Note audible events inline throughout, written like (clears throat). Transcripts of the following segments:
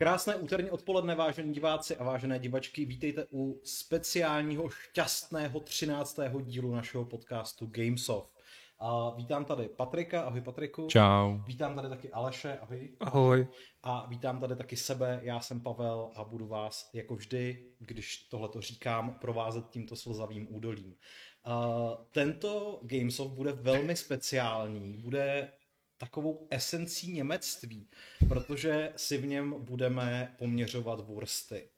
Krásné úterní odpoledne, vážení diváci a vážené divačky. Vítejte u speciálního šťastného 13. dílu našeho podcastu Gamesoft. A vítám tady Patrika, ahoj Patriku. Čau. Vítám tady taky Aleše, ahoj. Ahoj. A vítám tady taky sebe, já jsem Pavel a budu vás jako vždy, když tohleto říkám, provázet tímto slzavým údolím. Uh, tento Gamesoft bude velmi speciální, bude takovou esencí němectví, protože si v něm budeme poměřovat vursty.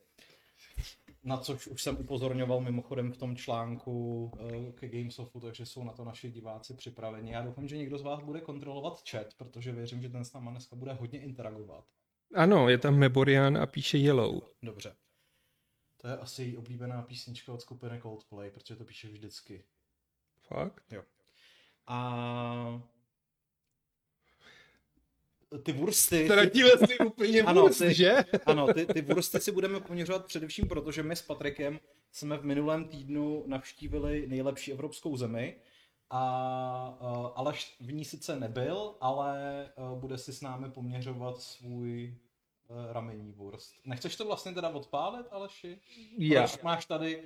Na což už jsem upozorňoval mimochodem v tom článku uh, ke Gamesoftu, takže jsou na to naši diváci připraveni. Já doufám, že někdo z vás bude kontrolovat chat, protože věřím, že ten s náma dneska bude hodně interagovat. Ano, je tam Meborian a píše Yellow. Dobře. To je asi její oblíbená písnička od skupiny Coldplay, protože to píše vždycky. Fakt? Jo. A ty vursty... Ztratíme si úplně Ano, vůz, ty- že? Ano, ty, ty vursty si budeme poměřovat především proto, že my s Patrikem jsme v minulém týdnu navštívili nejlepší evropskou zemi a uh, Aleš v ní sice nebyl, ale uh, bude si s námi poměřovat svůj uh, ramení wurst. Nechceš to vlastně teda odpálit, Aleši? Já. Proč máš tady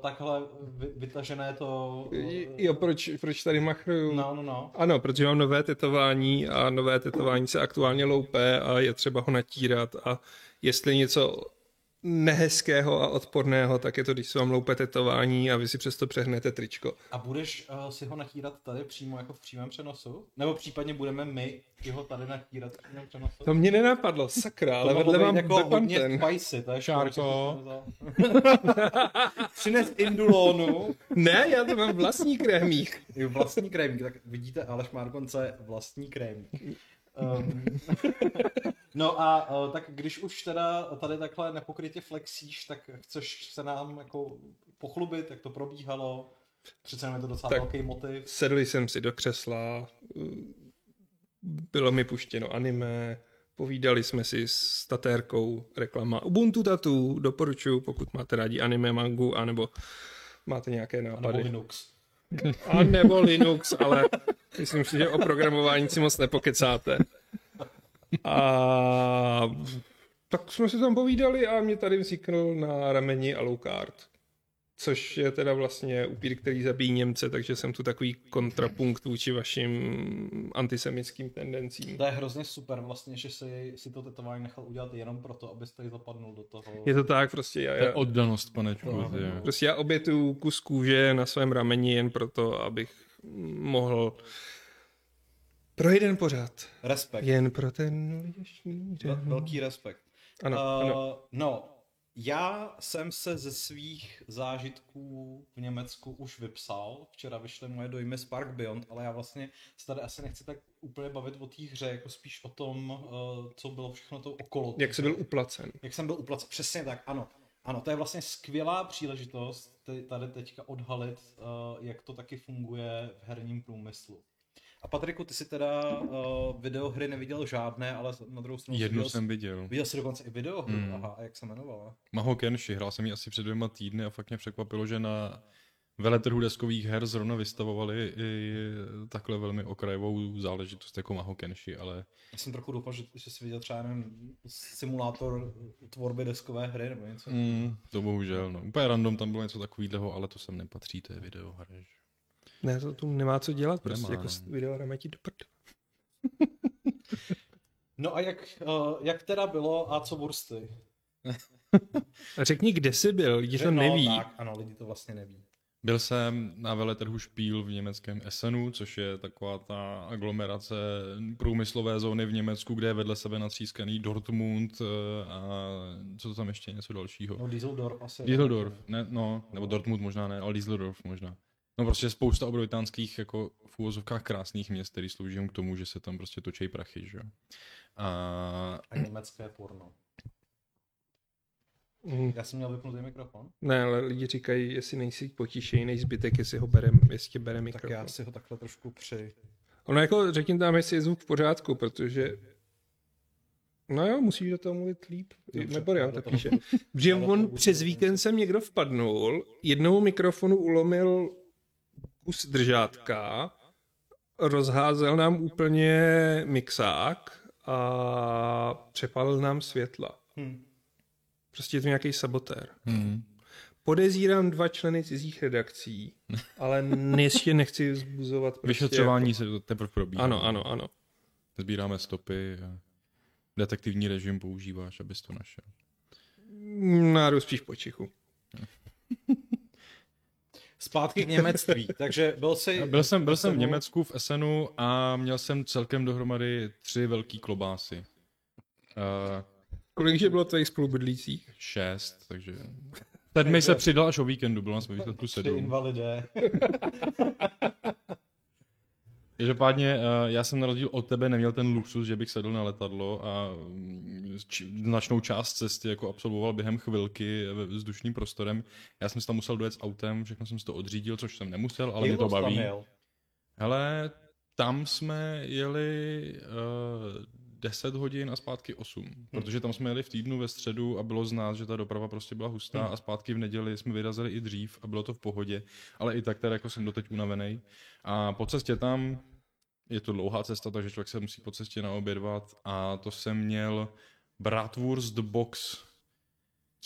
takhle vy, vytažené to... uh, Jo, proč, proč tady machruju? No, no, no. Ano, protože mám nové tetování a nové tetování se aktuálně loupé a je třeba ho natírat a jestli něco nehezkého a odporného, tak je to, když se vám loupe tetování a vy si přesto přehnete tričko. A budeš uh, si ho natírat tady přímo jako v přímém přenosu? Nebo případně budeme my ti ho tady natírat v přímém přenosu? To mě nenapadlo, sakra, ale vedle mám jako hodně Bepanten. spicy, to je Šárko. (laughs) Přines indulónu, Ne, já to mám vlastní krémík. jo, vlastní krémík, tak vidíte, Aleš Markonce vlastní krémík. Um, (laughs) no a uh, tak když už teda tady takhle nepokrytě flexíš, tak chceš se nám jako pochlubit, jak to probíhalo? Přece je to docela Tak. velký motiv. Sedli jsem si do křesla, bylo mi puštěno anime, povídali jsme si s tatérkou reklama Ubuntu Tatu, doporučuji, pokud máte rádi anime, mangu, anebo máte nějaké Nebo nápady. Linux. A nebo Linux, ale myslím si, že o programování si moc nepokecáte. A tak jsme si tam povídali a mě tady vzniknul na rameni Alucard. Což je teda vlastně upír, který zabíjí Němce, takže jsem tu takový kontrapunkt vůči vašim antisemickým tendencím. To je hrozně super vlastně, že si, si to tetování nechal udělat jenom proto, abyste jí zapadnul do toho. Je to tak, prostě já, To je já, oddanost, panečku. No, no. prostě já obětuju kus kůže na svém rameni jen proto, abych mohl pro jeden pořád. Respekt. Jen pro ten dnešní den. Velký respekt. Ano, Uh, ano. No, já jsem se ze svých zážitků v Německu už vypsal. Včera vyšly moje dojmy z Park Beyond, ale já vlastně se tady asi nechci tak úplně bavit o té hře, jako spíš o tom, uh, co bylo všechno to okolo. Jak jsi byl uplacen. Jak jsem byl uplacen. Přesně tak, ano. Ano, to je vlastně skvělá příležitost tady teďka odhalit, uh, jak to taky funguje v herním průmyslu. A Patriku, ty si teda uh, videohry neviděl žádné, ale na druhou stranu jsi Jednu viděl, jsem viděl. viděl jsi dokonce i videohru. Hmm. Aha, a jak se jmenovala? Maho Kenshi, hrál jsem ji asi před dvěma týdny a fakt mě překvapilo, že na veletrhu deskových her zrovna vystavovali i takhle velmi okrajovou záležitost jako Maho Kenshi, ale Já jsem trochu doufal, že, že jsi viděl třeba nevím, simulátor tvorby deskové hry nebo něco. mm, to bohužel, no. Úplně random tam bylo něco takového, ale to sem nepatří, to je videohra. že? Ne, to tu nemá co dělat, prostě Nemá, jako no. s- video rametí do prd. (laughs) No a jak, uh, jak teda bylo a co bursty? (laughs) Řekni, kde jsi byl, lidi to no, neví. Tak, ano, lidi to vlastně neví. Byl jsem na veletrhu Špíl v německém Essenu, což je taková ta aglomerace průmyslové zóny v Německu, kde je vedle sebe natřískaný Dortmund eh, a co to tam ještě něco dalšího. No Dieseldorf asi. Düsseldorf, ne, no, nebo Dortmund možná ne, ale Düsseldorf možná. No prostě spousta obrovitánských jako v úvozovkách krásných měst, které slouží k tomu, že se tam prostě točí prachy, že jo. A A německé porno. Mm, Já jsem měl vypnutý mikrofon, Ne, ale lidi říkají, jestli nejsi potišej, než zbytek, jestli ho berem, jestli tě bere tak mikrofon. já si ho takhle trošku při... Ono jako, řekni tam, jestli je zvuk v pořádku, protože No jo, musíš do toho mluvit líp. Dobře, Nebo já toho- píše. Protože on přes víkend sem někdo vpadnul, jednomu mikrofonu ulomil kus držátka, rozházel nám úplně mixák a přepálil nám světla. Hm. Prostě je to nějaký sabotér. Hmm. Podezírám dva členy cizích redakcí, (laughs) ale ještě nechci vzbuzovat. Prostě Vyšetřování se teprve probíhá. Jako... Ano, ano, ano. Sbíráme stopy a detektivní režim používáš, abys to našel. Náru spíš po Čichu. (laughs) Zpátky k němectví. (laughs) Takže byl jsi... Byl jsem, byl jsem v Německu v Essenu a měl jsem celkem dohromady tři velký klobásy. Uh, Kolik že bylo tvých spolubydlících? šest, takže... Sedmi se přidal až o víkendu, bylo nás ve výsledku Tři sedm. invalidé. (laughs) Každopádně uh, já jsem na rozdíl od tebe neměl ten luxus, že bych sedl na letadlo a mm, značnou část cesty jako absolvoval během chvilky ve vzdušným prostorem. Já jsem si tam musel dojet s autem, všechno jsem si to odřídil, což jsem nemusel, ale mě to Jak jsi tam baví. jel? Hele, tam jsme jeli uh, 10 hodin a zpátky 8, hmm. protože tam jsme jeli v týdnu ve středu a bylo znát, že ta doprava prostě byla hustá Hmm. a zpátky v neděli jsme vyrazili i dřív a bylo to v pohodě, ale i tak teda jako jsem doteď unavený. A po cestě tam je to dlouhá cesta, takže člověk se musí po cestě naobědvat a to jsem měl Bratwurst Box,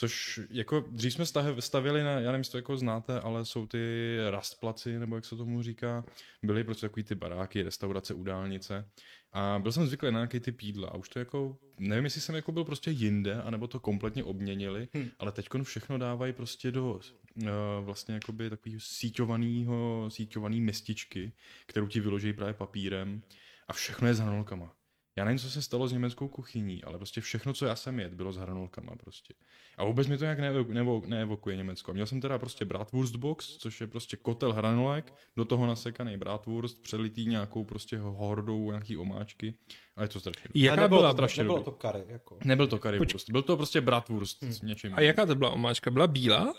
Což jako dřív jsme stav- stavěli na, já nevím, jestli to jako znáte, ale jsou ty rastplaci, nebo jak se tomu říká, byly prostě takový ty baráky, restaurace u dálnice. A byl jsem zvyklý na nějaký ty pídla a už to jako, nevím, jestli jsem jako byl prostě jinde, anebo to kompletně obměnili, Hm. hmm. ale teď všechno dávají prostě do uh, vlastně jakoby takový síťovanýho, síťovaný mističky, kterou ti vyloží právě papírem a všechno je s hranolkama. Já nevím, co se stalo s německou kuchyní, ale prostě všechno, co já jsem jedl, bylo s hranolkama prostě. A vůbec mi to nějak neevo- neevo- neevokuje Německo. Měl jsem teda prostě bratwurst box, což je prostě kotel hranolek, do toho nasekaný bratwurst, přelitý nějakou prostě hordou nějaký omáčky. A je to strašně. Jaká nebylo, byla, to, strašně nebylo to kary, jako. Nebyl to currywurst, byl to prostě bratwurst s něčím. a jaká to byla omáčka? Byla bílá?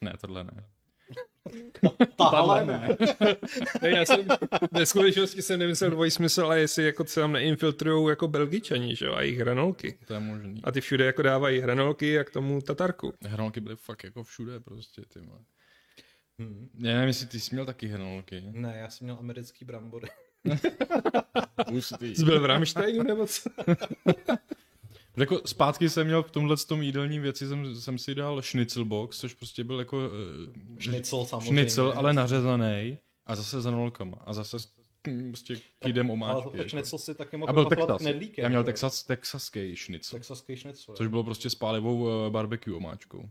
Ne, tohle ne. Tahle ne. Ne, já jsem ve skutečnosti jsem nemyslel dvojí smysl, ale jestli jako se tam neinfiltrujou jako belgičani, že jo, a jejich hranolky. To je možný. A ty všude jako dávají hranolky a k tomu tatarku. Hranolky byly fakt jako všude prostě, ty vole. Hm. Já nevím, jestli ty jsi měl taky hranolky. Ne, já jsem měl americký brambory. (laughs) Hustý. Jsi byl v Rammsteinu nebo co? (laughs) Jako zpátky jsem měl v tomhle tom jídelním věci, jsem, jsem si dal schnitzelbox, což prostě byl jako uh, Šnicl samozřejmě. šnicel, ale nařezaný a zase s hranolkama a zase prostě kydem Ale omáčky. to jako. šnicl si taky A mohl byl opakovat Texas. knedlíkem. Já měl texas, texaský šnicel, Texaský šnicl. což bylo prostě s pálivou eh, barbecue omáčkou.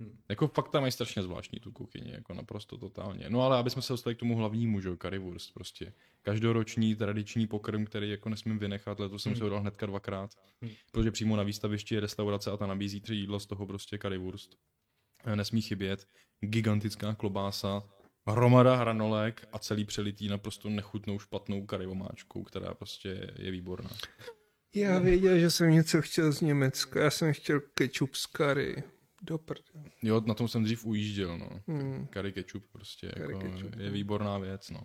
Hm. Jako fakt tam mají strašně zvláštní tu kuchyni, jako naprosto totálně. No ale aby jsme se dostali k tomu hlavnímu, že jo, currywurst prostě. Každoroční tradiční pokrm, který jako nesmím vynechat, letos jsem Hm. si ho dal hnedka dvakrát, Hm. protože přímo na výstavišti je restaurace a ta nabízí tři jídla, z toho prostě currywurst. Eh, Nesmí chybět, gigantická klobása, hromada hranolek a celý přelitý naprosto nechutnou špatnou karivomáčkou, která prostě je výborná. Já věděl, že jsem něco chtěl z Německa. Já jsem chtěl ketchup z curry. Do. Jo, na tom jsem dřív ujížděl, no. Hmm. Curry ketchup prostě Curry jako ketchup, je no. výborná věc, no.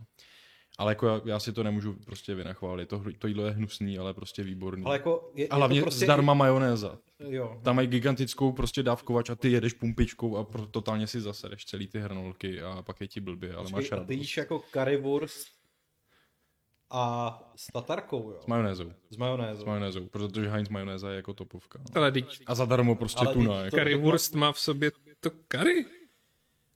Ale jako já, já si to nemůžu prostě vynachválit. To, to jídlo je hnusný, ale prostě výborný. Ale jako je, a hlavně je to prostě zdarma majonéza. Jo. Tam mají gigantickou prostě dávkovač a ty jedeš pumpičkou a pro, totálně si zasereš celý ty hranolky a pak je ti blbě, ale máš Počkej, a ty jíš jako currywurst a s tatarkou, jo? S majonézou. S majonézou. S majonézou, protože Heinz majonéza je jako topovka. No. Ale teď A zadarmo prostě Ale tuna. Jako. currywurst má v sobě to curry.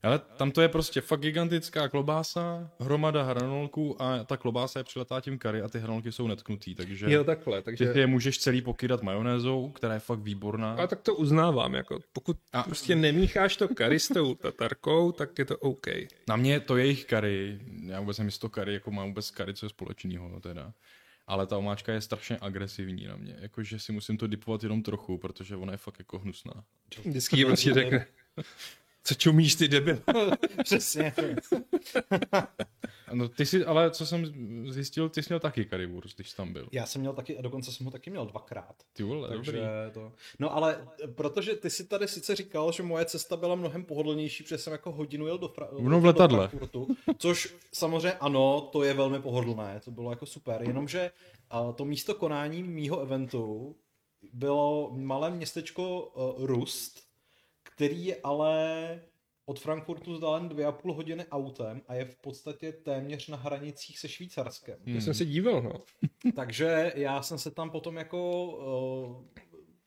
Ale tam to je prostě fakt gigantická klobása, hromada hranolků a ta klobása je přiletá tím kary a ty hranolky jsou netknutý, takže Jo, takhle, že takže... ty je můžeš celý pokydat majonézou, která je fakt výborná. A tak to uznávám, jako pokud A- prostě nemícháš to curry s tou tatarkou, tak je to OK. Na mě to jejich kary, já vůbec nevím, to kary jako má vůbec kary, co je společného teda. Ale ta omáčka je strašně agresivní na mě. Jakože si musím to dipovat jenom trochu, protože ona je fakt jako hnusná. Vždycky prostě řekne, co čumíš ty debil? (laughs) Přesně. No, ty si, ale co jsem zjistil, ty jsi měl taky currywurst, když jsi tam byl. Já jsem měl taky, a dokonce jsem ho taky měl dvakrát. Ty vole, Takže dobrý. to... No ale protože ty si tady sice říkal, že moje cesta byla mnohem pohodlnější, protože jsem jako hodinu jel do, Fra- No, v do letadle. Frankfurtu, což samozřejmě ano, to je velmi pohodlné, to bylo jako super, jenomže to místo konání mýho eventu bylo malé městečko uh, Rust, který je ale od Frankfurtu vzdálen dvě a půl hodiny autem a je v podstatě téměř na hranicích se Švýcarskem. Já jsem se díval, no. (laughs) Takže já jsem se tam potom jako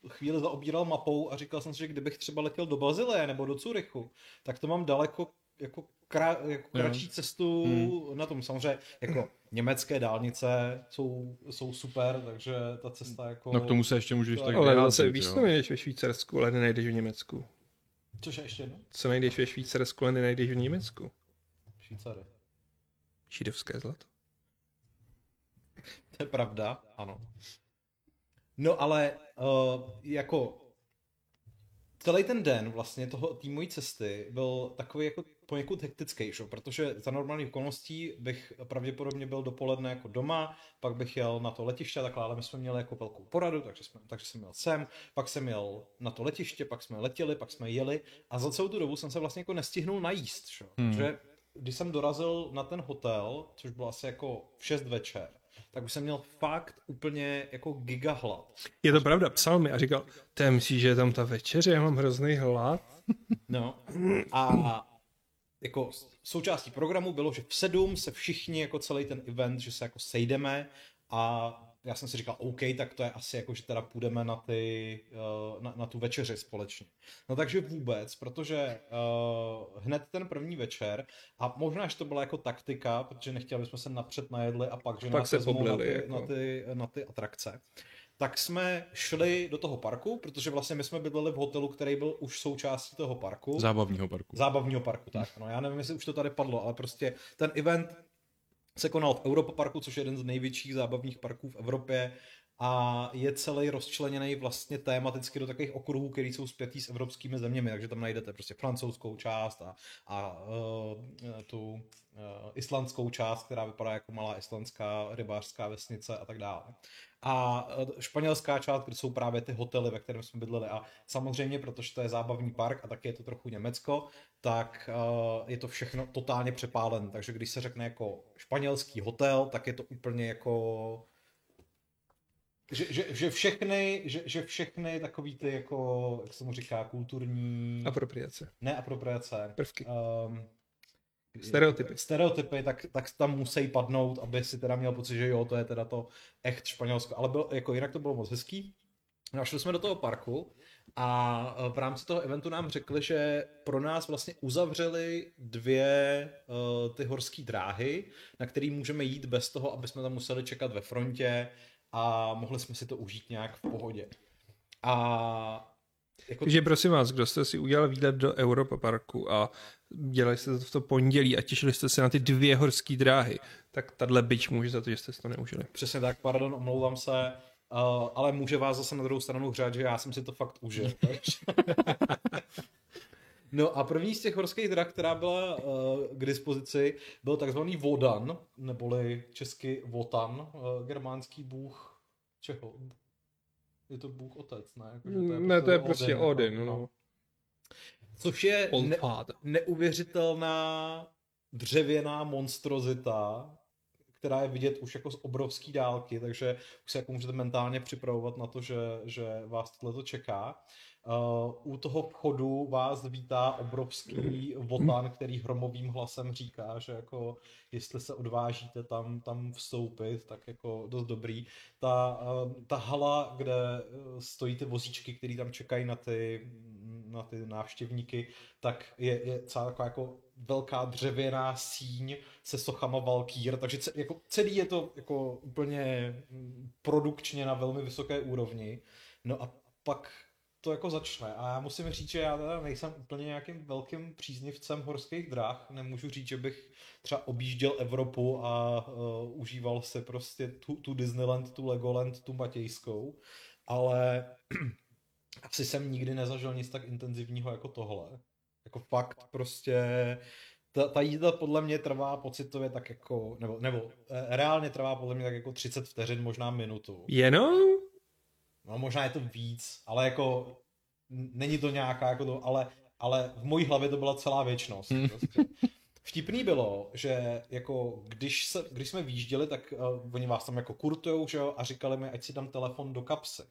uh, chvíli zaobíral mapou a říkal jsem si, že kdybych třeba letěl do Bazileje nebo do Curychu, tak to mám daleko jako, krá, jako kratší cestu hmm. na tom. Samozřejmě jako německé dálnice jsou, jsou super, takže ta cesta jako... No k tomu se ještě můžeš tak Ale co nejdeš ve Švýcarsku, ale nenajdeš v Německu. Cože ještě jedno? Co najdeš ve Švýcarsku, ale nenajdeš v Německu. Švýcary. Židovské zlato. To je pravda, ano. No ale uh, jako celý ten den vlastně toho té mojí cesty byl takový jako poněkud hektický, šo? protože za normálních okolností bych pravděpodobně byl dopoledne jako doma, pak bych jel na to letiště a takhle, ale my jsme měli jako velkou poradu, takže, jsme, takže jsem jel sem, pak jsem jel na to letiště, pak jsme letěli, pak jsme jeli a za celou tu dobu jsem se vlastně jako nestihnul najíst, šo? Hmm. protože když jsem dorazil na ten hotel, což bylo asi jako v 6 večer, tak už jsem měl fakt úplně jako giga hlad. Je to pravda, psal mi a říkal, ty myslíš, že je tam ta večeře, já mám hrozný hlad? No (laughs) a jako součástí programu bylo, že v sedm se všichni jako celý ten event, že se jako sejdeme a já jsem si říkal, OK, tak to je asi jako, že teda půjdeme na, ty, uh, na, na tu večeři společně. No takže vůbec, protože uh, hned ten první večer, a možná, že to byla jako taktika, protože nechtěli jsme se napřed najedli a pak, že Pak nás se na, ty, jako. na, ty, na ty atrakce, tak jsme šli do toho parku, protože vlastně my jsme bydleli v hotelu, který byl už součástí toho parku. Zábavního parku. Zábavního parku, tak. No, já nevím, jestli už to tady padlo, ale prostě ten event se konal v Europa Parku, což je jeden z největších zábavních parků v Evropě a je celý rozčleněný vlastně tematicky do takových okruhů, které jsou spjatý s evropskými zeměmi, takže tam najdete prostě francouzskou část a, a uh, tu uh, islandskou část, která vypadá jako malá islandská rybářská vesnice a tak dále. A eh, španělská část, kde jsou právě ty hotely, ve kterém jsme bydleli. A samozřejmě, protože to je zábavní park a taky je to trochu Německo, tak je to všechno totálně přepálen. Takže když se řekne jako španělský hotel, tak je to úplně jako že, že, že, všechny, že, že všechny takový ty jako, jak se mu říká, kulturní... Apropriace. Ne apropriace. Prvky. Um, Stereotypy. Stereotypy, tak, tak tam musí padnout, aby si teda měl pocit, že jo, to je teda to echt Španělsko. Ale byl, jako jinak to bylo moc hezký. No a šli jsme do toho parku a v rámci toho eventu nám řekli, že pro nás vlastně uzavřeli dvě uh, ty horské dráhy, na který můžeme jít bez toho, aby jsme tam museli čekat ve frontě a mohli jsme si to užít nějak v pohodě. A jako Takže prosím vás, kdo jste si udělal výlet do Europa Parku a dělali jste to v to pondělí a těšili jste se na ty dvě horské dráhy, tak tahle byč může za to, že jste si to neužili. Přesně tak, pardon, omlouvám se, uh, ale může vás zase na druhou stranu hřát, že já jsem si to fakt užil. (laughs) no a první z těch horských drah, která byla uh, k dispozici, byl takzvaný Vodan, neboli česky Votan, uh, germánský bůh čeho? Je to bůh otec, ne? Jako, že ne, to je prostě Odin, Odin. jako, No. Což je ne- neuvěřitelná dřevěná monstrozita, která je vidět už jako z obrovské dálky, takže už se jako můžete mentálně připravovat na to, že, že vás tohle čeká. Uh, u toho vchodu vás vítá obrovský (clears throat) votan, který hromovým hlasem říká, že jako jestli se odvážíte tam, tam vstoupit, tak jako dost dobrý. Ta, uh, ta hala, kde uh, stojí ty vozíčky, které tam čekají na ty, na ty návštěvníky, tak je, je celá taková jako velká dřevěná síň se sochama Valkýr, takže ce, jako celý je to jako úplně mm, produkčně na velmi vysoké úrovni. No a pak to jako začne. A já musím říct, že já teda nejsem úplně nějakým velkým příznivcem horských dráh. Nemůžu říct, že bych třeba objížděl Evropu a uh, užíval si prostě tu, tu Disneyland, tu Legoland, tu Matějskou. Ale (clears throat) asi jsem nikdy nezažil nic tak intenzivního jako tohle. Jako fakt prostě ta, ta jízda podle mě trvá pocitově tak jako, nebo, nebo eh, reálně trvá podle mě tak jako 30 vteřin, možná minutu. Jenom? No možná je to víc, ale jako není to nějaká jako to, ale, ale v mojí hlavě to byla celá věčnost. Prostě. Vtipný bylo, že jako když, se, když jsme výjížděli, tak uh, oni vás tam jako kurtujou, že jo, a říkali mi, ať si dám telefon do kapsy.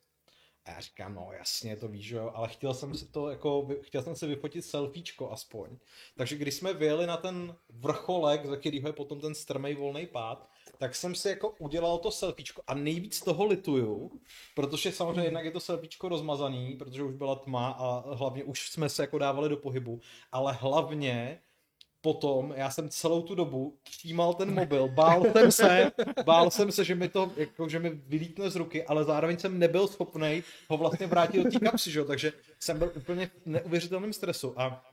A já říkám, no jasně, to víš, jo, ale chtěl jsem si to jako, chtěl jsem si vyfotit selfiečko aspoň. Takže když jsme vyjeli na ten vrcholek, ze kterého je potom ten strmej volný pád, tak jsem si jako udělal to selfiečko a nejvíc toho lituju, protože samozřejmě jednak je to selfiečko rozmazaný, protože už byla tma a hlavně už jsme se jako dávali do pohybu, ale hlavně potom já jsem celou tu dobu třímal ten mobil, bál jsem se, bál jsem se, že mi to, jako, že mi vylítne z ruky, ale zároveň jsem nebyl schopný ho vlastně vrátit do té kapsy, že? takže jsem byl úplně v neuvěřitelném stresu a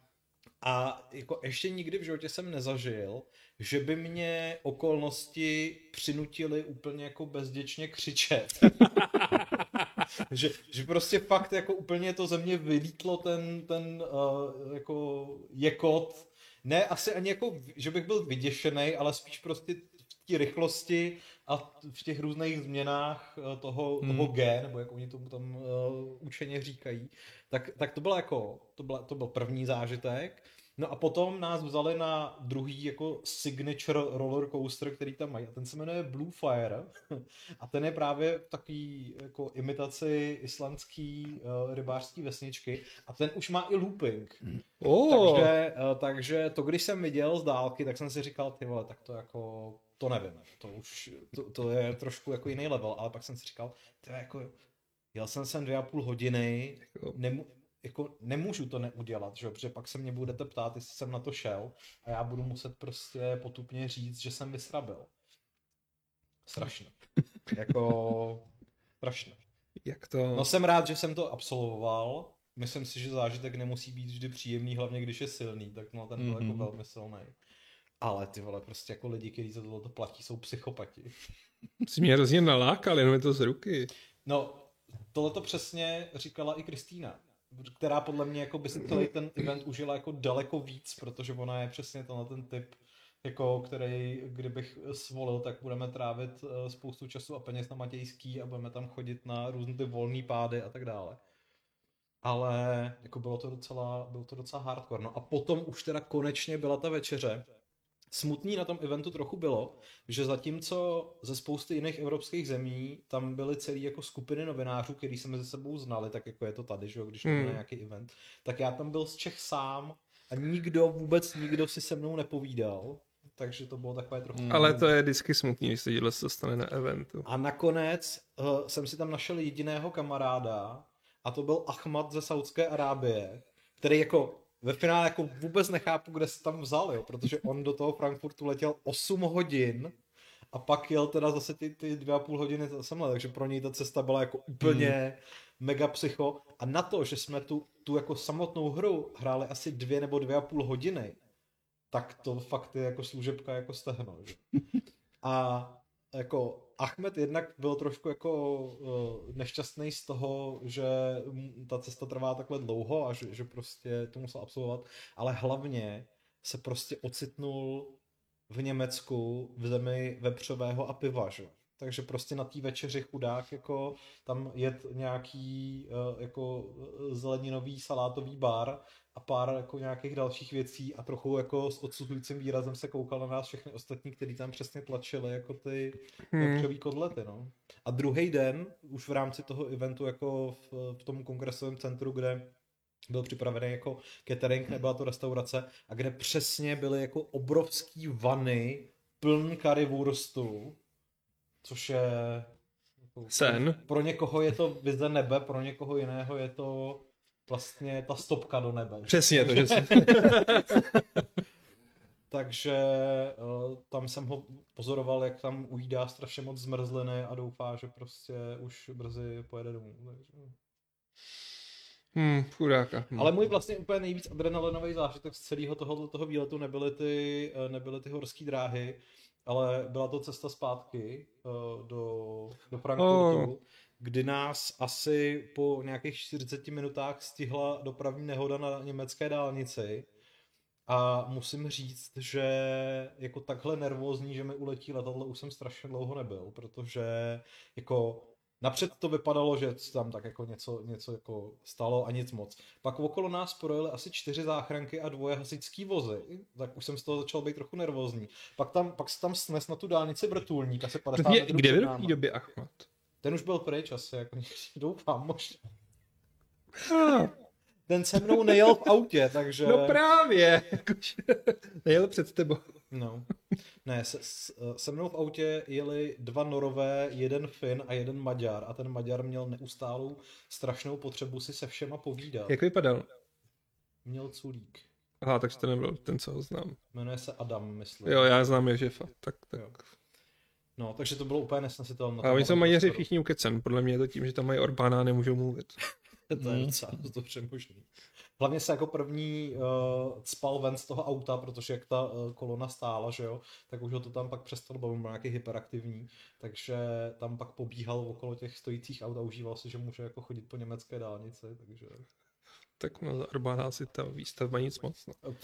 a jako ještě nikdy v životě jsem nezažil, že by mě okolnosti přinutily úplně jako bezděčně křičet. (laughs) že, že prostě fakt jako úplně to ze mě vylítlo ten, ten uh, jako jekot. Ne asi ani jako, že bych byl vyděšený, ale spíš prostě v té rychlosti a v těch různých změnách eh, toho, hmm. toho G, nebo jak oni tomu tam uh, učeně říkají, tak, tak to bylo jako, to, byla, to byl první zážitek. No a potom nás vzali na druhý jako signature roller coaster, který tam mají. A ten se jmenuje Blue Fire. (laughs) A ten je právě takový jako imitaci islandský uh, rybářský vesničky. A ten už má i looping. Oh. Takže, uh, takže to, když jsem viděl z dálky, tak jsem si říkal, ty vole, tak to jako to nevím, to už, to, to je trošku jako jiný level, ale pak jsem si říkal, to je jako, jel jsem sem dvě a půl hodiny, jako- nemu, jako nemůžu to neudělat, že? protože pak se mě budete ptát, jestli jsem na to šel a já budu muset prostě potupně říct, že jsem vysrabil. Strašně. (laughs) jako strašně. Jak to? No jsem rád, že jsem to absolvoval. Myslím si, že zážitek nemusí být vždy příjemný, hlavně když je silný, tak no ten byl mm-hmm. jako mhm. velmi silný. Ale ty vole, prostě jako lidi, kteří za tohle platí, jsou psychopati. Jsi mě hrozně nalákal, jenom je to z ruky. No, tohle to přesně říkala i Kristýna která podle mě jako by si celý ten event užila jako daleko víc, protože ona je přesně tenhle ten typ, jako který, kdybych svolil, tak budeme trávit eh, spoustu času a peněz na Matějský a budeme tam chodit na různé ty volné pády a tak dále. Ale jako bylo to docela, bylo to docela hardcore. No a potom už teda konečně byla ta večeře, Smutný na tom eventu trochu bylo, že zatímco ze spousty jiných evropských zemí tam byly celé jako skupiny novinářů, který se mezi sebou znali, tak jako je to tady, že jo, když hmm. nějaký event, tak já tam byl z Čech sám a nikdo, vůbec nikdo si se mnou nepovídal, takže to bylo takové trochu... Hmm. Ale to je vždycky smutný, když se díle se dostane na eventu. A nakonec uh, jsem si tam našel jediného kamaráda a to byl Ahmad ze Saudské Arábie, který jako ve finále jako vůbec nechápu, kde se tam vzal, jo, protože on do toho Frankfurtu letěl 8 hodin a pak jel teda zase ty, ty dvě a půl hodiny semhle, takže pro něj ta cesta byla jako úplně hmm. mega psycho a na to, že jsme tu, tu jako samotnou hru hráli asi dvě nebo dvě a půl hodiny, tak to fakt je jako služebka jako stehno, že? A jako Ahmed jednak byl trošku jako uh, nešťastný z toho, že ta cesta trvá takhle dlouho a že, že prostě to musel absolvovat, ale hlavně se prostě ocitnul v Německu v zemi vepřového a piva, že? takže prostě na té večeři chudák jako tam jet nějaký uh, jako eh, zeleninový salátový bar a pár jako nějakých dalších věcí a trochu jako s odsuzujícím výrazem se koukal na nás všechny ostatní, kteří tam přesně tlačili jako ty hmm. kotlety, no. A druhý den, už v rámci toho eventu jako v, v tom kongresovém centru, kde byl připravený jako catering, nebyla to restaurace, a kde přesně byly jako obrovský vany pln currywurstu, což je... Jako, Sen. Pro někoho je to vize nebe, pro někoho jiného je to vlastně ta stopka do nebe. Přesně to, že (laughs) Takže uh, tam jsem ho pozoroval, jak tam ujídá strašně moc zmrzliny a doufá, že prostě už brzy pojede domů. Takže... Hmm, chudáka. Hmm. Ale můj vlastně úplně nejvíc adrenalinový zážitek z celého toho, toho výletu nebyly ty, eh, nebyly ty horské dráhy, ale byla to cesta zpátky uh, do, do Frankfurtu, oh. Kdy nás asi po nějakých 40 minutách stihla dopravní nehoda na německé dálnici. A musím říct, že jako takhle nervózní, že mi uletí letadlo, už jsem strašně dlouho nebyl, protože jako Napřed to vypadalo, že tam tak jako něco, něco jako stalo a nic moc. Pak okolo nás projeli asi čtyři záchranky a dvoje hasičský vozy, tak už jsem z toho začal být trochu nervózní. Pak, tam, pak se tam snes na tu dálnici vrtulník, asi 50 Mě, Kde byl v té době Ahmad? Ten už byl pryč asi, jako (laughs) doufám možná. Ah. Ten se mnou nejel v autě, takže... No právě, (laughs) nejel před tebou. No. Ne, se, se, se mnou v autě jeli dva norové, jeden Fin a jeden Maďar a ten Maďar měl neustálou strašnou potřebu si se všema povídat. Jak vypadal? Měl culík. Aha, takže to nebyl ten, co ho znám. Jmenuje se Adam, myslím. Jo, já znám Ježefa. Tak, tak. Jo. No, takže to bylo úplně nesnesitelné. A oni jsou Maďaři všichni ukecen. Podle mě je to tím, že tam mají Orbána a nemůžou mluvit. (laughs) to je docela dobře možný. Hlavně se jako první uh, spal ven z toho auta, protože jak ta uh, kolona stála, že jo, tak už ho to tam pak přestalo bavit, byl nějaký hyperaktivní, takže tam pak pobíhal okolo těch stojících aut a užíval si, že může jako chodit po německé dálnici, takže... Tak no, za Orbána asi ta výstavba nic moc. No,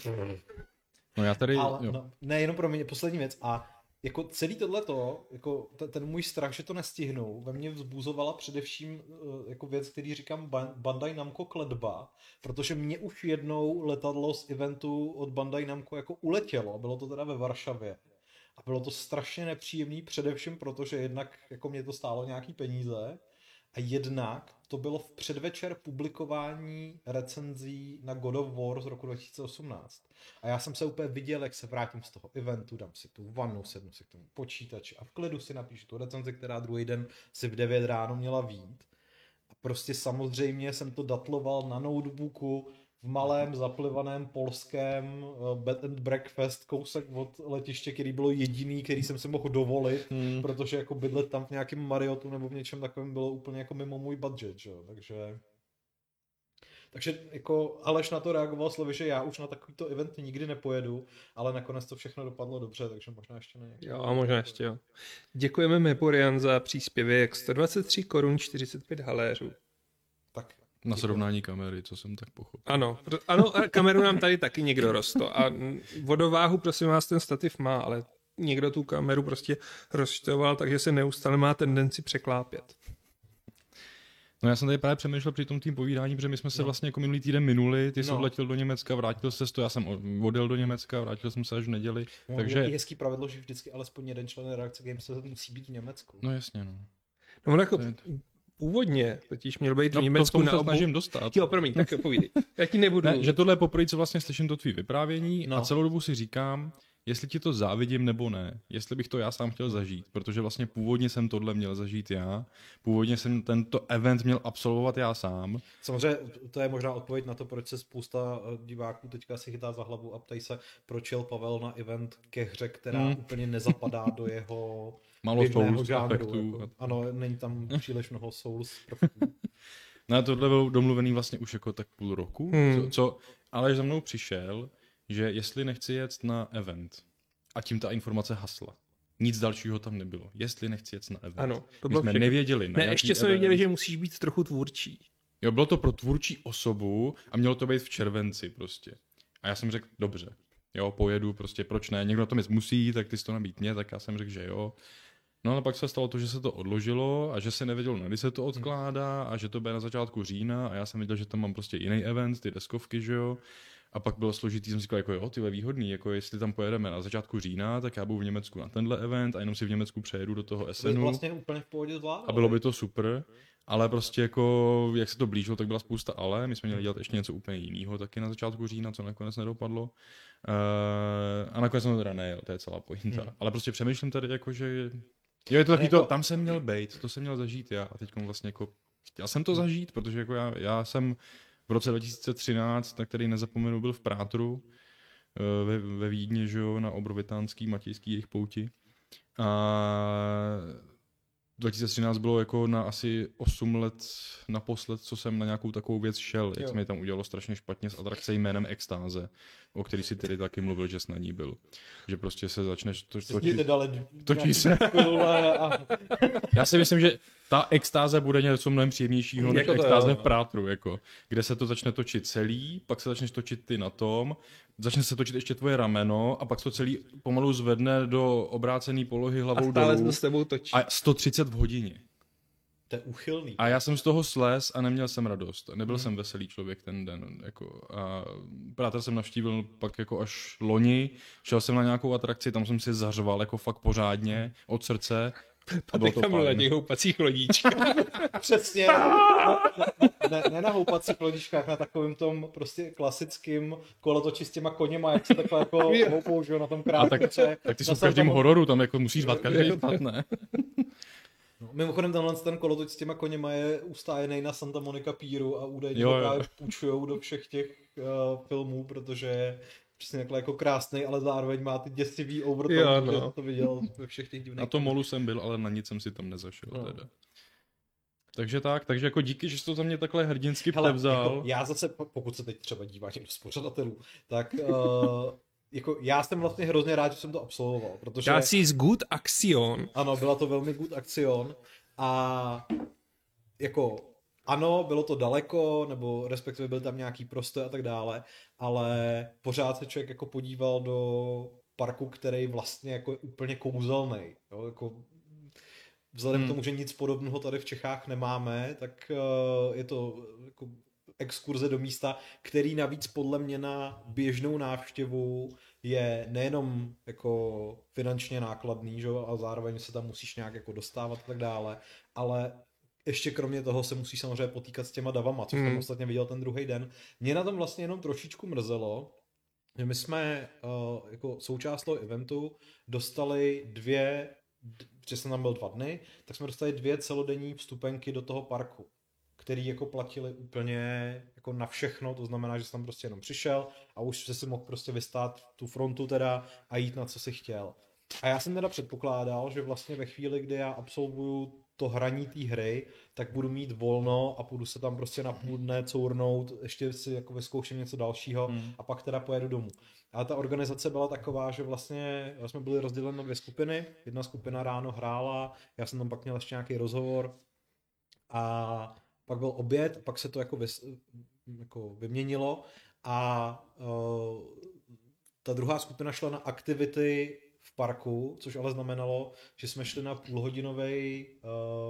no já tady... Ale, no, ne, jenom pro mě poslední věc. A jako celý tohleto, jako ten, ten můj strach, že to nestihnou, ve mně vzbuzovala především uh, jako věc, který říkám Bandai Namco kledba, protože mě už jednou letadlo z eventu od Bandai Namco jako uletělo, bylo to teda ve Varšavě. A bylo to strašně nepříjemný, především protože jednak jako mě to stálo nějaký peníze, a jednak to bylo v předvečer publikování recenzí na God of War z roku 2018. A já jsem se úplně viděl, jak se vrátím z toho eventu, dám si tu vanu, sednu si k tomu počítači a v klidu si napíšu tu recenzi, která druhý den si v 9 ráno měla vít. A prostě samozřejmě jsem to datloval na notebooku, v malém zaplivaném polském eh, bed and breakfast kousek od letiště, který bylo jediný, který jsem si mohl dovolit, hmm. protože jako bydlet tam v nějakém Mariotu nebo v něčem takovém bylo úplně jako mimo můj budget, že? takže takže jako Aleš na to reagoval slovy, že já už na takovýto event nikdy nepojedu, ale nakonec to všechno dopadlo dobře, takže možná ještě ne. Jo, a možná ještě jo. Děkujeme Meporian za příspěvek 123 korun 45 haléřů. Na srovnání kamery, co jsem tak pochopil. Ano, ano, kameru nám tady taky někdo rosto. A vodováhu, prosím vás, ten stativ má, ale někdo tu kameru prostě rozštoval, takže se neustále má tendenci překlápět. No já jsem tady právě přemýšlel při tom tým povídání, protože my jsme se no. vlastně jako minulý týden minuli, ty jsi no. odletěl do Německa, vrátil se to, já jsem odjel do Německa, vrátil jsem se až v neděli. No, takže... Je hezký pravidlo, že vždycky alespoň jeden člen reakce Games musí být v Německu. No jasně, no. No, jako, původně totiž měl být v no, Německu na obu... snažím dostat. Jo, promiň, tak povídej. (laughs) Já ti nebudu... Ne, že tohle je poprvé, co vlastně slyším to tvý vyprávění no. a celou dobu si říkám, jestli ti to závidím nebo ne, jestli bych to já sám chtěl zažít, protože vlastně původně jsem tohle měl zažít já, původně jsem tento event měl absolvovat já sám. Samozřejmě to je možná odpověď na to, proč se spousta eh, diváků teďka si chytá za hlavu a ptají se, proč jel Pavel na event ke hře, která hmm. úplně nezapadá do jeho (laughs) Malo Souls žánru. Jako, ano, není tam (laughs) příliš mnoho Souls prvků. No tohle bylo domluvený vlastně už jako tak půl roku, hmm. co, co ale za mnou přišel, že jestli nechci jet na event a tím ta informace hasla. Nic dalšího tam nebylo. Jestli nechci jet na event. Ano, to bylo My jsme všechno. nevěděli. Na ne, ještě jsme věděli, že musíš být trochu tvůrčí. Jo, bylo to pro tvůrčí osobu a mělo to být v červenci prostě. A já jsem řekl, dobře, jo, pojedu, prostě proč ne, někdo na to musí, tak ty jsi to nabít mě, tak já jsem řekl, že jo. No ale pak se stalo to, že se to odložilo a že se nevědělo, kdy se to odkládá a že to bude na začátku října a já jsem viděl, že tam mám prostě jiný event, ty deskovky, že jo. A pak bylo složitý, jsem si říkal, jako jo, ty výhodný, jako jestli tam pojedeme na začátku října, tak já budu v Německu na tenhle event a jenom si v Německu přejedu do toho SNu. To vlastně úplně v pohodě zvládlo. A bylo by to super, ale prostě jako, jak se to blížilo, tak byla spousta ale, my jsme měli dělat ještě něco úplně jiného taky na začátku října, co nakonec nedopadlo. Uh, a nakonec jsem to teda nejel, to je celá pointa. Hmm. Ale prostě přemýšlím tady jako, že Jo, je to taky jako... to, tam jsem měl být, to jsem měl zažít já a teď vlastně jako, chtěl jsem to zažít, protože jako já, já jsem v roce 2013, na který nezapomenu, byl v Prátru eh, ve, ve Vídni, že jo, na obrovitánský matějský jejich pouti. A 2013 bylo jako na asi 8 let naposled, co jsem na nějakou takovou věc šel, jak jo. se mi tam udělalo strašně špatně s atrakce jménem Extáze, o který si tedy taky mluvil, že jsi na ní byl. Že prostě se začneš to, točit. Točí se. (laughs) Já si myslím, že ta extáze bude něco mnohem příjemnějšího než jako extáze v Prátru, jako, kde se to začne točit celý, pak se začneš točit ty na tom, začne se točit ještě tvoje rameno a pak to celý pomalu zvedne do obrácené polohy hlavou a stále dolů. s tebou točí. A 130 v hodině. To je uchylný. A já jsem z toho sles a neměl jsem radost. Nebyl hmm. jsem veselý člověk ten den. Jako, a Prátr jsem navštívil pak jako až loni. Šel jsem na nějakou atrakci, tam jsem si zařval jako fakt pořádně od srdce A bylo to na těch houpacích lodíčkách. (laughs) Přesně. (laughs) No, no, ne, ne na houpacích lodičkách, na takovým tom prostě klasickým kolotoči s těma koněma, jak se takhle jako (laughs) houpou, že jo, na tom A tak, krátce. tak ty jsou Na v každém hororu, tam jako musíš řvat každý vpad, ne? No, mimochodem tenhle ten kolotoč s těma koněma je ustájený na Santa Monica Píru a údajně Jo, jo. právě půjčujou do všech těch uh, filmů, protože je přesně takhle jako krásný, ale zároveň má ty děsivý overtone, Jo, no. to viděl ve všech těch divných Na tom molu jsem byl, ale na nic jsem si tam nezašel No. teda. Takže tak, takže jako díky, že jsi to za mě takhle hrdinsky Hele, převzal. jako já zase, po- pokud se teď třeba dívá někdo z pořadatelů, tak uh, jako já jsem vlastně hrozně rád, že jsem to absolvoval, protože Das ist gut Aktion. ano, byla to velmi good akcion a jako ano, bylo to daleko, nebo respektive byl tam nějaký prostor a tak dále, ale pořád se člověk jako podíval do parku, který vlastně jako je úplně kouzelný. Jo? Jako vzhledem Hmm. k tomu, že nic podobného tady v Čechách nemáme, tak uh, je to jako exkurze do místa, který navíc podle mě na běžnou návštěvu je nejenom jako finančně nákladný, že? a zároveň se tam musíš nějak jako dostávat a tak dále, ale ještě kromě toho se musí samozřejmě potýkat s těma davama, co jsem Hmm. ostatně viděl ten druhý den. Mě na tom vlastně jenom trošičku mrzelo, že my jsme uh, jako součást toho eventu dostali dvě, protože jsem tam byl dva dny, tak jsme dostali dvě celodenní vstupenky do toho parku, který jako platili úplně jako na všechno, to znamená, že jsem tam prostě jenom přišel a už se si mohl prostě vystát tu frontu teda a jít na co si chtěl. A já jsem teda předpokládal, že vlastně ve chvíli, kdy já absolvuju to hraní té hry, tak budu mít volno a půjdu se tam prostě na půl dne cournout, ještě si jako vyzkouším něco dalšího Hmm. a pak teda pojedu domů. Ale ta organizace byla taková, že vlastně jsme byli rozděleni na dvě skupiny. Jedna skupina ráno hrála, já jsem tam pak měl ještě nějaký rozhovor a pak byl oběd, pak se to jako, vys, jako vyměnilo a uh, ta druhá skupina šla na aktivity v parku, což ale znamenalo, že jsme šli na půlhodinový,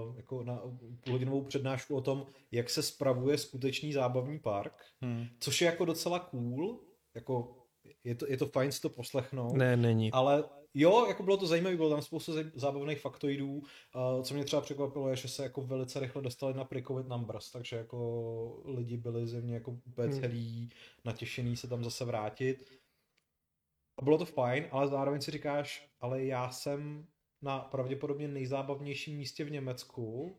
uh, jako na půlhodinovou přednášku o tom, jak se spravuje skutečný zábavní park, Hmm. což je jako docela cool, jako je to, je to fajn si to poslechnout, Ne, není. ale jo, jako bylo to zajímavé, bylo tam spoustu zábavných faktoidů. Uh, co mě třeba překvapilo, je, že se jako velice rychle dostali na pre-covid numbers, takže jako lidi byli zjevně jako úplně Hmm. celý natěšený se tam zase vrátit. A bylo to fajn, ale zároveň si říkáš, ale já jsem na pravděpodobně nejzábavnějším místě v Německu,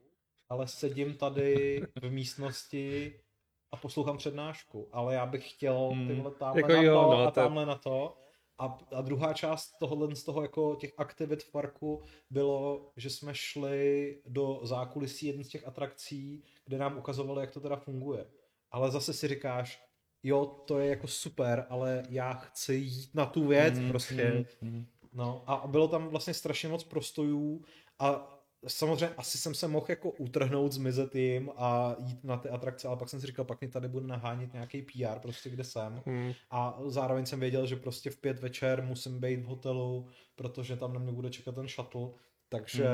ale sedím tady v místnosti a poslouchám přednášku, ale já bych chtěl Hmm. tyhle tamhle Jako na jo, to no, a to- tamhle na to. A, a druhá část tohohle z toho jako těch aktivit v parku bylo, že jsme šli do zákulisí jedné z těch atrakcí, kde nám ukazovali, jak to teda funguje. Ale zase si říkáš, jo, to je jako super, ale já chci jít na tu věc Hmm, prostě. hmm, hmm. No a bylo tam vlastně strašně moc prostojů a samozřejmě asi jsem se mohl jako utrhnout, zmizet jim a jít na ty atrakce, ale pak jsem si říkal, pak mě tady bude nahánět nějaký PR, prostě kde jsem. Hmm. A zároveň jsem věděl, že prostě v pět večer musím být v hotelu, protože tam na mě bude čekat ten shuttle. Takže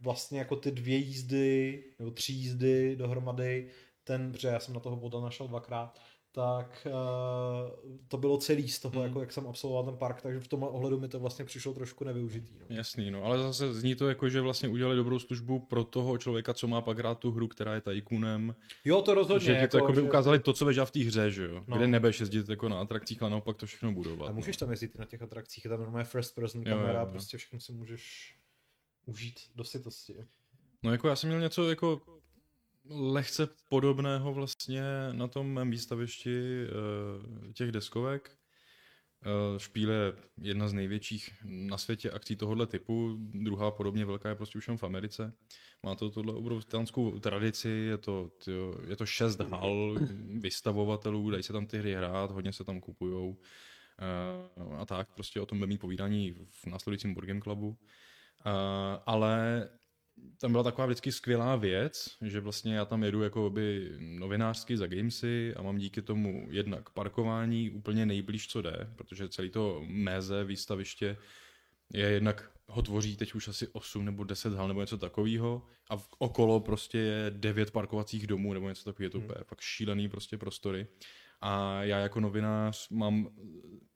vlastně jako ty dvě jízdy, nebo tři jízdy dohromady, ten, protože já jsem na toho voda našel dvakrát, tak uh, to bylo celý z toho, Hmm. jako jak jsem absolvoval ten park, takže v tomhle ohledu mi to vlastně přišlo trošku nevyužitý. No. Jasný, no, ale zase zní to jako, že vlastně udělali dobrou službu pro toho člověka, co má pak hrát tu hru, která je tajkunem. Jo, to rozhodně. že ti to jako by že- ukázali to, co veděl v té hře, že jo? No. No. Kde nebudeš jezdit jako na atrakcích, ale naopak to všechno budovat. A můžeš tam jezdit na těch atrakcích, je tam normálně first person Jo, kamera, jo, jo. prostě všechno si můžeš užít do sytosti. No jako já jsem měl něco jako lehce podobného vlastně na tom mém výstavišti eh, těch deskovek. Eh, Špíle je jedna z největších na světě akcí tohohle typu, druhá podobně velká je prostě už jen v Americe. Má to tohle obrovskou tradici, je to, tyjo, je to šest hal vystavovatelů, dají se tam ty hry hrát, hodně se tam kupujou eh, a tak, prostě o tom bude mít povídání v následujícím Game Clubu. Ale tam byla taková vždycky skvělá věc, že vlastně já tam jedu jako by novinářsky za Gamesy a mám díky tomu jednak parkování úplně nejblíž, co jde, protože celý to méze výstaviště je jednak ho tvoří teď už asi 8 nebo 10 hal nebo něco takového a v, okolo prostě je 9 parkovacích domů nebo něco takového, je to Hmm. úplně fakt šílený prostě prostory. A já jako novinář mám,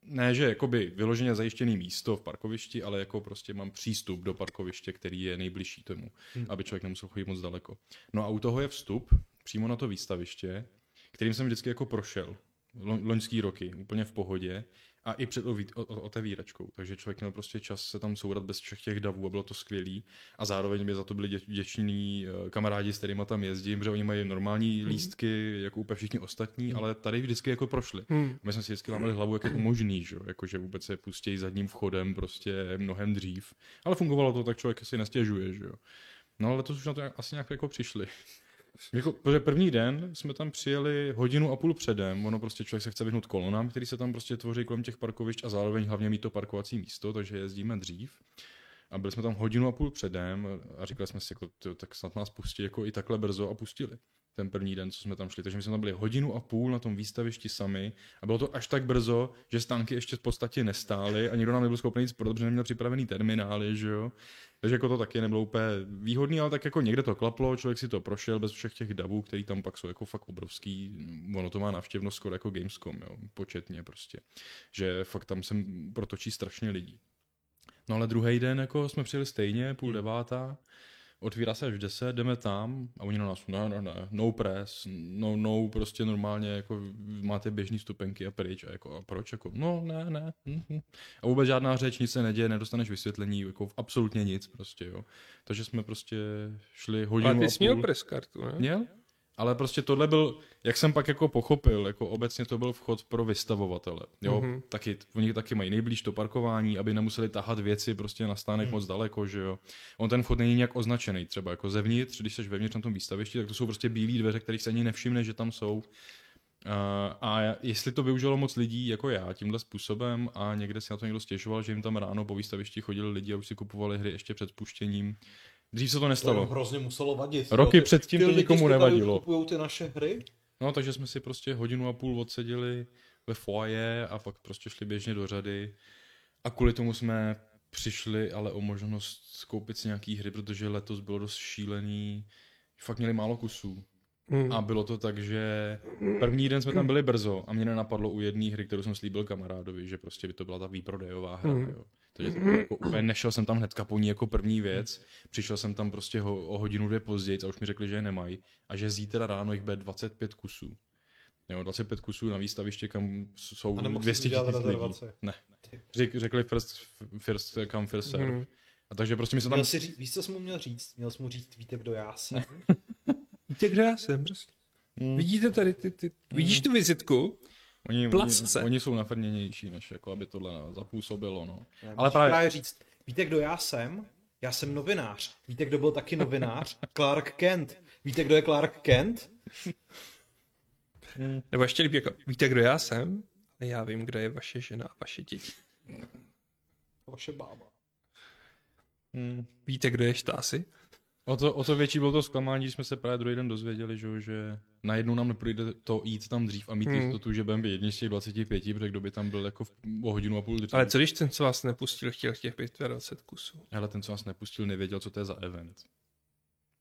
ne že jakoby vyloženě zajištěný místo v parkovišti, ale jako prostě mám přístup do parkoviště, který je nejbližší tomu, hmm. aby člověk nemusel chodit moc daleko. No a u toho je vstup přímo na to výstaviště, kterým jsem vždycky jako prošel loňský roky, úplně v pohodě a i před otevíračkou, takže člověk měl prostě čas se tam sourat bez všech těch davů a bylo to skvělý a zároveň by za to byli vděční eh, kamarádi, s kterými tam jezdím, protože oni mají normální mm. lístky, jako úplně všichni ostatní, mm. ale tady vždycky jako prošli. Mm. My jsme si vždycky lámali hlavu, jak je to možný, že? Jako, že vůbec se pustí zadním vchodem prostě mnohem dřív, ale fungovalo to, tak člověk si nestěžuje, že jo. No ale to už na to asi nějak jako přišli. Jako, protože první den jsme tam přijeli hodinu a půl předem, ono prostě člověk se chce vyhnout kolonám, který se tam prostě tvoří kolem těch parkovišť a zároveň hlavně mít to parkovací místo, takže jezdíme dřív. A byli jsme tam hodinu a půl předem a říkali jsme si, jako, tak snad nás pustí jako i takhle brzo a pustili ten první den, co jsme tam šli. Takže my jsme tam byli hodinu a půl na tom výstavišti sami a bylo to až tak brzo, že stánky ještě v podstatě nestály a nikdo nám nebyl schopný nic prodat, protože neměl připravený terminály, že jo. Takže jako to taky nebylo úplně výhodný, ale tak jako někde to klaplo, člověk si to prošel bez všech těch davů, který tam pak jsou jako fakt obrovský. Ono to má návštěvnost skoro jako Gamescom, jo, početně prostě. Že fakt tam se protočí strašně lidí. No ale druhý den jako jsme přijeli stejně, půl devátá, otvírá se až v 10, jdeme tam a oni na nás, ne, ne, ne, no press, no, no, prostě normálně jako máte běžný stupenky a pryč a jako a proč, jako no ne, ne, hm, hm. a vůbec žádná řeč, nic se neděje, nedostaneš vysvětlení, jako absolutně nic prostě, jo. Takže jsme prostě šli hodinu Ale ty jsi měl press kartu, ne? Měl? Ale prostě tohle byl, jak jsem pak jako pochopil, jako obecně to byl vchod pro vystavovatele. Jo, mm-hmm. taky, oni taky mají nejblíž to parkování, aby nemuseli tahat věci prostě na stánek mm. moc daleko, že jo. On ten vchod není nějak označený, třeba jako zevnitř, když jsi vevnitř na tom výstavišti, tak to jsou prostě bílé dveře, kterých se ani nevšimne, že tam jsou. Uh, a jestli to využilo moc lidí jako já tímhle způsobem a někde si na to někdo stěžoval, že jim tam ráno po výstavišti chodili lidi a už si kupovali hry ještě před spuštěním, Dřív se to nestalo. To hrozně muselo vadit. Roky ty, předtím to nikomu nevadilo. Kupují ty naše hry? No, takže jsme si prostě hodinu a půl odseděli ve foaje a fakt prostě šli běžně do řady. A kvůli tomu jsme přišli ale o možnost koupit si nějaký hry, protože letos bylo dost šílený. Fakt měli málo kusů. Mm. A bylo to tak, že první den jsme tam byli brzo a mě nenapadlo u jedné hry, kterou jsem slíbil kamarádovi, že prostě by to byla ta výprodejová hra. Mm. Jo. Takže to jako úplně nešel jsem tam hnedka po ní jako první věc. Přišel jsem tam prostě ho, o hodinu, dvě později a už mi řekli, že je nemají. A že zítra ráno jich bude 25 kusů. Jo, 25 kusů na výstaviště, kam jsou 200 tisíc lidí. Ne. Řek, řekli first, first come, first serve. Mm. A takže prostě mi se tam... Měl si říct, víš, co jsi mu měl říct? Měl jsi mu říct, víte, kdo já jsem? (laughs) víte, kdo já jsem, prostě. Mm. Vidíte tady, ty, ty, vidíš tu vizitku? Oni, oni, oni jsou nafrněnější, než jako aby tohle zapůsobilo, no. Já Ale právě... právě říct, víte, kdo já jsem? Já jsem novinář. Víte, kdo byl taky novinář? (laughs) Clark Kent. Víte, kdo je Clark Kent? Nebo ještě líp jako, víte, kdo já jsem? A já vím, kdo je vaše žena a vaše děti. Vaše bába. Hmm. Víte, kdo je štásy? O to, o to větší bylo to zklamání, když jsme se právě druhý den dozvěděli, že, že najednou nám neprojde to jít tam dřív a mít hmm. jistotu, že budeme jedni z těch 25, protože kdo by tam byl jako v, o hodinu a půl dřív. Ale co když ten, co vás nepustil, chtěl těch 25 kusů? Ale ten, co vás nepustil, nevěděl, co to je za event.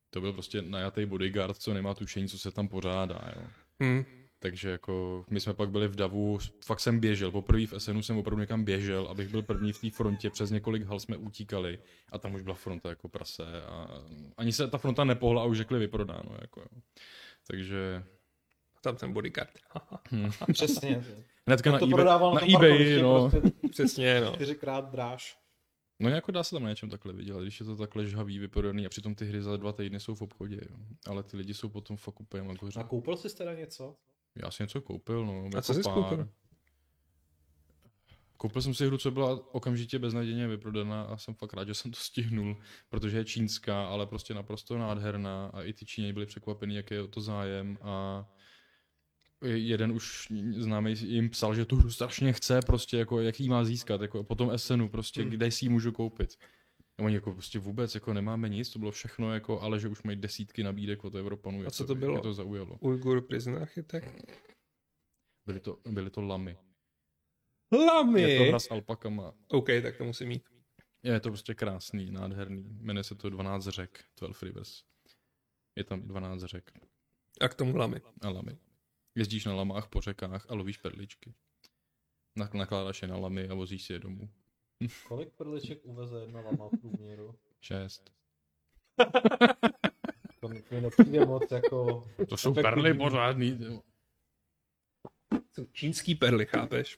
To byl prostě najatý bodyguard, co nemá tušení, co se tam pořádá. Jo. Hmm. Takže jako my jsme pak byli v Davu, fakt jsem běžel, poprvé v SNu jsem opravdu někam běžel, abych byl první v té frontě, přes několik hal jsme utíkali a tam už byla fronta jako prase a ani se ta fronta nepohla a už řekli vyprodáno. Jako, jo. Takže... Tam ten bodyguard. hmm. (laughs) Přesně. Hnedka na, to eBay, na, na eBay, no. Prostě (laughs) Přesně, no. Čtyřikrát dráž. No jako dá se tam na něčem takhle vidět, když je to takhle žhavý, vyprodaný a přitom ty hry za dva týdny jsou v obchodě, jo. Ale ty lidi jsou potom fakt úplně. A koupil jsi teda něco? Já si něco koupil, no. A jako co jsi pár. koupil? Koupil jsem si hru, co byla okamžitě beznadějně vyprodaná a jsem fakt rád, že jsem to stihnul, protože je čínská, ale prostě naprosto nádherná a i ty Číňani byli překvapení, jaký je o to zájem a jeden už známý jim psal, že tu hru strašně chce, prostě jako jaký má získat, jako po tom SNu, prostě hmm. kde si ji můžu koupit. Oni jako prostě vůbec jako nemáme nic, to bylo všechno, jako, ale že už mají desítky nabídek od Evropanů. A co to, bylo? to zaujalo. Ujgur Prison Architect? Byly to, byly to lamy. Lamy? Je to hra s alpakama. OK, tak to musím mít. Je to prostě krásný, nádherný. Jmenuje se to 12 řek, 12 rivers. Je tam 12 řek. A k tomu lamy. A lamy. Jezdíš na lamách po řekách a lovíš perličky. Nak- nakládáš je na lamy a vozíš si je domů. Kolik perliček uveze jedna lama v průměru? Šest. (laughs) To mi nepřijde moc jako... To jsou efektivní. perly pořádný. Jsou čínský perly, chápeš?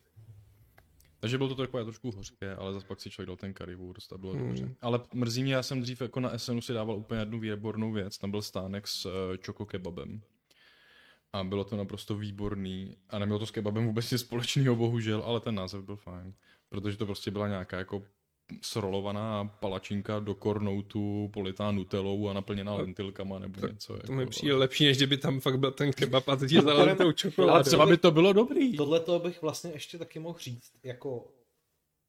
Takže bylo to takové trošku hořké, ale zase pak si člověk dal ten currywurst a bylo Hmm. dobře. Ale mrzí mě, já jsem dřív jako na SNu si dával úplně jednu výbornou věc, tam byl stánek s uh, čoko kebabem. A bylo to naprosto výborný. A nemělo to s kebabem vůbec nic společného, bohužel, ale ten název byl fajn. Protože to prostě byla nějaká jako srolovaná palačinka do kornoutu, politá nutelou a naplněná lentilkama nebo něco. To mi jako, přijde lepší, než kdyby tam fakt byl ten kebab a teď je Ale čokoládou. třeba by to bylo dobrý. Tohle to bych vlastně ještě taky mohl říct, jako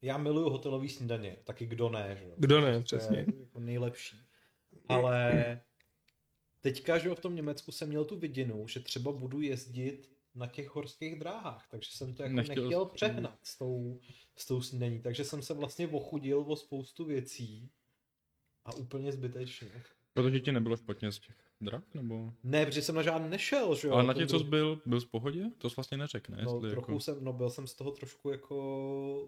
já miluju hotelový snídaně, taky kdo ne, že jo? Kdo ne, To je přesně. jako nejlepší. Ale teďka, že jo, v tom Německu jsem měl tu vidinu, že třeba budu jezdit na těch horských dráhách, takže jsem to jako Nechtěl nechtěl, přehnat s tou, s tou snídaní, takže jsem se vlastně ochudil o spoustu věcí a úplně zbytečně. Protože ti nebylo špatně z těch drah, nebo? Ne, protože jsem na žádný nešel, že jo. Ale na to tě, co byl- jsi byl, byl v pohodě? To jsi vlastně neřekne. No, jestli trochu jako... jsem, no byl jsem z toho trošku jako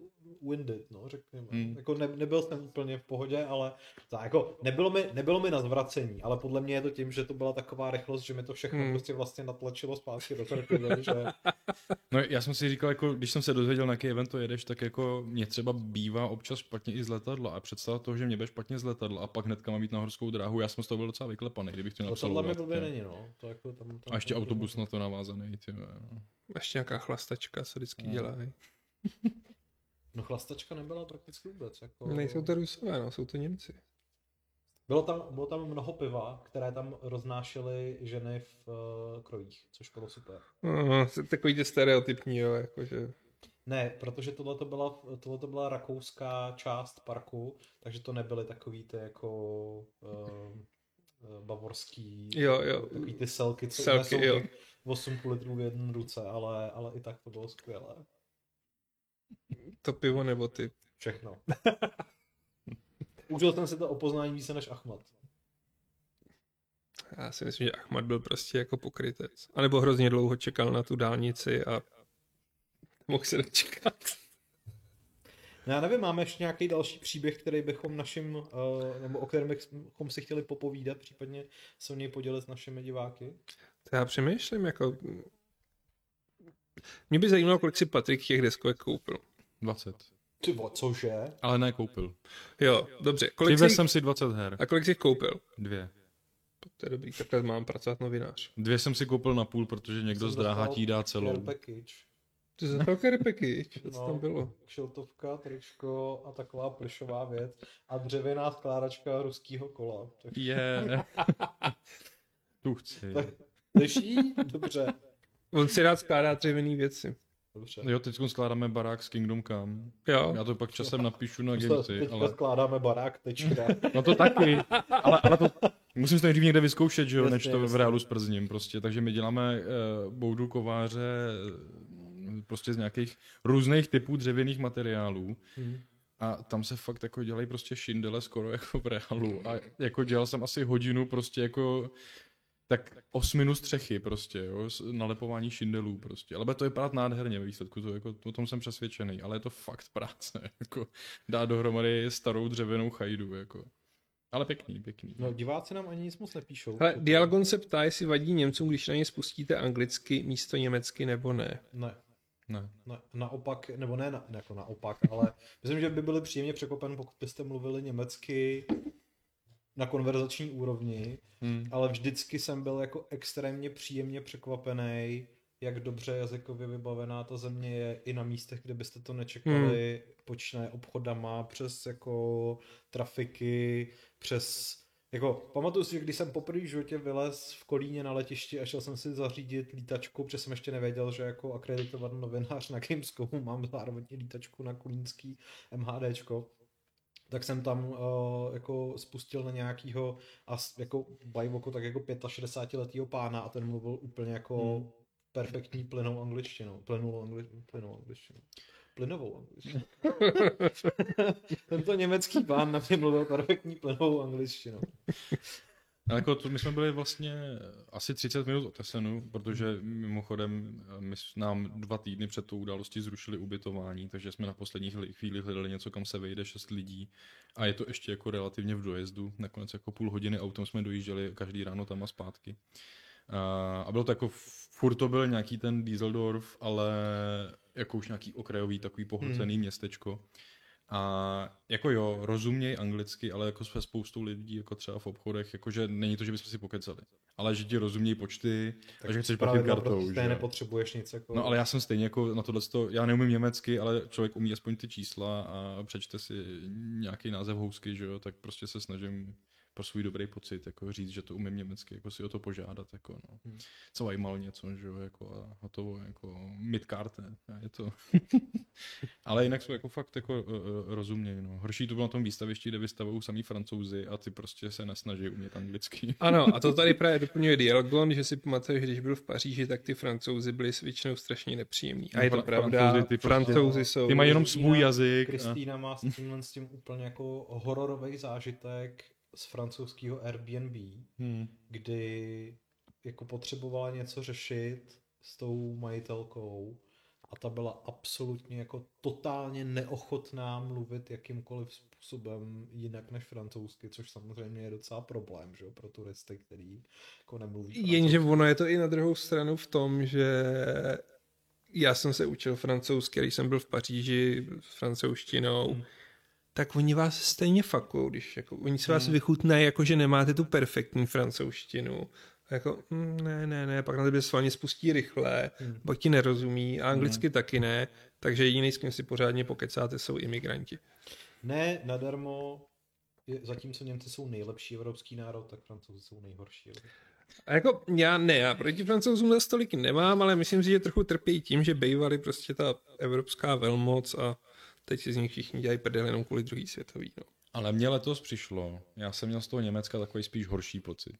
winded, no, řekněme. Hmm. Jako ne, nebyl jsem úplně v pohodě, ale tak, jako nebylo mi, nebylo mi na zvracení, ale podle mě je to tím, že to byla taková rychlost, že mi to všechno Hmm. prostě vlastně natlačilo zpátky do krku, že (laughs) No já jsem si říkal, jako, když jsem se dozvěděl, na jaký event to jedeš, tak jako mě třeba bývá občas špatně i z letadla a představa toho, že mě bude špatně z letadla a pak hnedka mám jít na horskou dráhu, já jsem z toho byl docela vyklepaný, kdybych to to napsal. Tohle mi blbě není, no. To jako tam, tam, A ještě tam- autobus na to navázaný, ty no. Ještě nějaká chlastačka, co vždycky No. dělají. (laughs) No chlastačka nebyla prakticky vůbec, jako... Nejsou to Rusové, no, jsou to Němci. Bylo tam, bylo tam mnoho piva, které tam roznášely ženy v uh, krojích, což bylo super. No, jsou takový ty stereotypní, jo, jakože... Ne, protože tohle to byla, tohle to byla rakouská část parku, takže to nebyly takový ty jako uh, bavorský, Jo, jo. takový ty selky, co Selky, jsou jo. těch 8 litrů v jedné ruce, ale, ale i tak to bylo skvělé. To pivo nebo ty. Všechno. Užil jsem si to opoznání více než Ahmad. Já si myslím, že Ahmad byl prostě jako pokrytec. A nebo hrozně dlouho čekal na tu dálnici a mohl se dočekat. No já nevím, máme ještě nějaký další příběh, který bychom našim, uh, nebo o kterém bychom si chtěli popovídat, případně se o něj podělit s našimi diváky. To já přemýšlím, jako... Mě by zajímalo, kolik si Patrik těch deskovek koupil. 20. Ty vo, cože? Ale ne koupil. Jo, dobře. Kolik jsi... jsem si 20 her. A kolik jsi koupil? Dvě. To je dobrý, takhle mám pracovat novinář. Dvě jsem si koupil na půl, protože někdo Jsem z dráhatí dostal dá celou. care package. To je za velké repeky, co No, tam bylo? Kšiltovka, tričko a taková plišová věc. A dřevěná skládačka ruského kola. Tak Je. (laughs) tu chci. Slyší? Dobře. On si rád skládá dřevěný věci. Dobře. Jo, teď skládáme barák s Kingdom Come. Jo, Já to pak časem napíšu na Gamesy, Teďka ale... skládáme barák, tečka. (laughs) No to taky. Ale, ale to... Musím to nejdřív někde vyzkoušet, že jo, než to v reálu sprzním prostě. Takže my děláme uh, boudu kováře eh, prostě z nějakých různých typů dřevěných materiálů. Hmm. A tam se fakt jako dělají prostě šindele skoro (laughs) jako v reálu. A jako dělal jsem asi hodinu prostě jako tak osminu střechy prostě, jo, nalepování šindelů prostě. Ale to vypadat nádherně ve výsledku, to jako, o tom jsem přesvědčený, ale je to fakt práce, (laughs) jako dá dohromady starou dřevěnou chajdu, jako. Ale pěkný, pěkný. No diváci nám ani nic moc nepíšou. Hele, Dialgon se ptá, jestli vadí Němcům, když na ně spustíte anglicky místo německy nebo ne. Ne, Ne. na, naopak, nebo ne, na, jako naopak, ale (laughs) myslím, že by byli příjemně překvapen, pokud byste mluvili německy na konverzační úrovni, Hmm. ale vždycky jsem byl jako extrémně příjemně překvapený, jak dobře jazykově vybavená ta země je i na místech, kde byste to nečekali, hmm. počínaje obchodama, přes jako trafiky, přes jako, pamatuju si, že když jsem poprvé v životě vylez v Kolíně na letišti a šel jsem si zařídit lítačku, protože jsem ještě nevěděl, že jako akreditovaný novinář na Gamescomu (laughs) mám zároveň lítačku na kolínský MHDčko, tak jsem tam uh, jako spustil na nějakýho a jako bajvoko tak jako 65 letýho pána a ten mluvil úplně jako Hmm. perfektní plynou angličtinou, plynulou angličtinou, plynou angličtinou. Plynovou angličtinou. (laughs) Tento německý pán na mě mluvil perfektní plynovou angličtinou. Ale jako to, my jsme byli vlastně asi 30 minut od Essenu, protože mimochodem my s- nám dva týdny před tou událostí zrušili ubytování, takže jsme na poslední chvíli- hledali něco, kam se vejde šest lidí a je to ještě jako relativně v dojezdu, nakonec jako půl hodiny autem jsme dojížděli každý ráno tam a zpátky. A, a bylo to jako, furt to byl nějaký ten Dieseldorf, ale jako už nějaký okrajový takový pohlcený hmm. městečko. A jako jo, rozuměj anglicky, ale jako se spoustou lidí, jako třeba v obchodech, jakože není to, že bychom si pokecali. Ale že ti rozumějí počty a že chceš platit kartou. že nepotřebuješ nic jako... No ale já jsem stejně jako na tohle, já neumím německy, ale člověk umí aspoň ty čísla a přečte si nějaký název housky, že jo, tak prostě se snažím pro svůj dobrý pocit, jako říct, že to umím německy, jako si o to požádat, jako no. Hmm. Co zajímalo něco, že jo, jako a hotovo, jako midkarte, a je to. (laughs) ale jinak jsou jako fakt jako uh, uh, rozumějí, no. Horší to bylo na tom výstavišti, kde vystavují samý francouzi a ty prostě se nesnaží umět anglicky. (laughs) Ano, a to tady právě doplňuje Dialgon, že si pamatuješ, když byl v Paříži, tak ty francouzi byli s většinou strašně nepříjemní. A je to pravda, Francouzi, ty prostě- francouzi jsou... Ty mají jenom svůj jazyk. a- Kristýna má s tímhle s tím úplně jako hororový zážitek z francouzského Airbnb, Hmm. kdy jako potřebovala něco řešit s tou majitelkou a ta byla absolutně jako totálně neochotná mluvit jakýmkoliv způsobem jinak než francouzsky, což samozřejmě je docela problém, že jo, pro turisty, který jako nemluví Jenže francouzsky. ono je to i na druhou stranu v tom, že já jsem se učil francouzsky, když jsem byl v Paříži s francouzštinou, Hmm. Tak oni vás stejně fakujou, když jako, oni se vás Hmm. vychutnají, jako že nemáte tu perfektní francouzštinu. A jako, mm, ne, ne, ne, pak na tebe svalně spustí rychle, Hmm. pak ti nerozumí a anglicky taky ne, takže jediný, s kým si pořádně pokecáte, jsou imigranti. Ne, nadarmo, zatímco Němci jsou nejlepší evropský národ, tak Francouzi jsou nejhorší. A jako já ne, já proti francouzům za stoliky nemám, ale myslím si, že trochu trpí tím, že bývali prostě ta evropská velmoc a teď si z nich všichni dělají prdel jenom kvůli druhý světový. No. Ale mně letos přišlo, já jsem měl z toho Německa takový spíš horší pocit.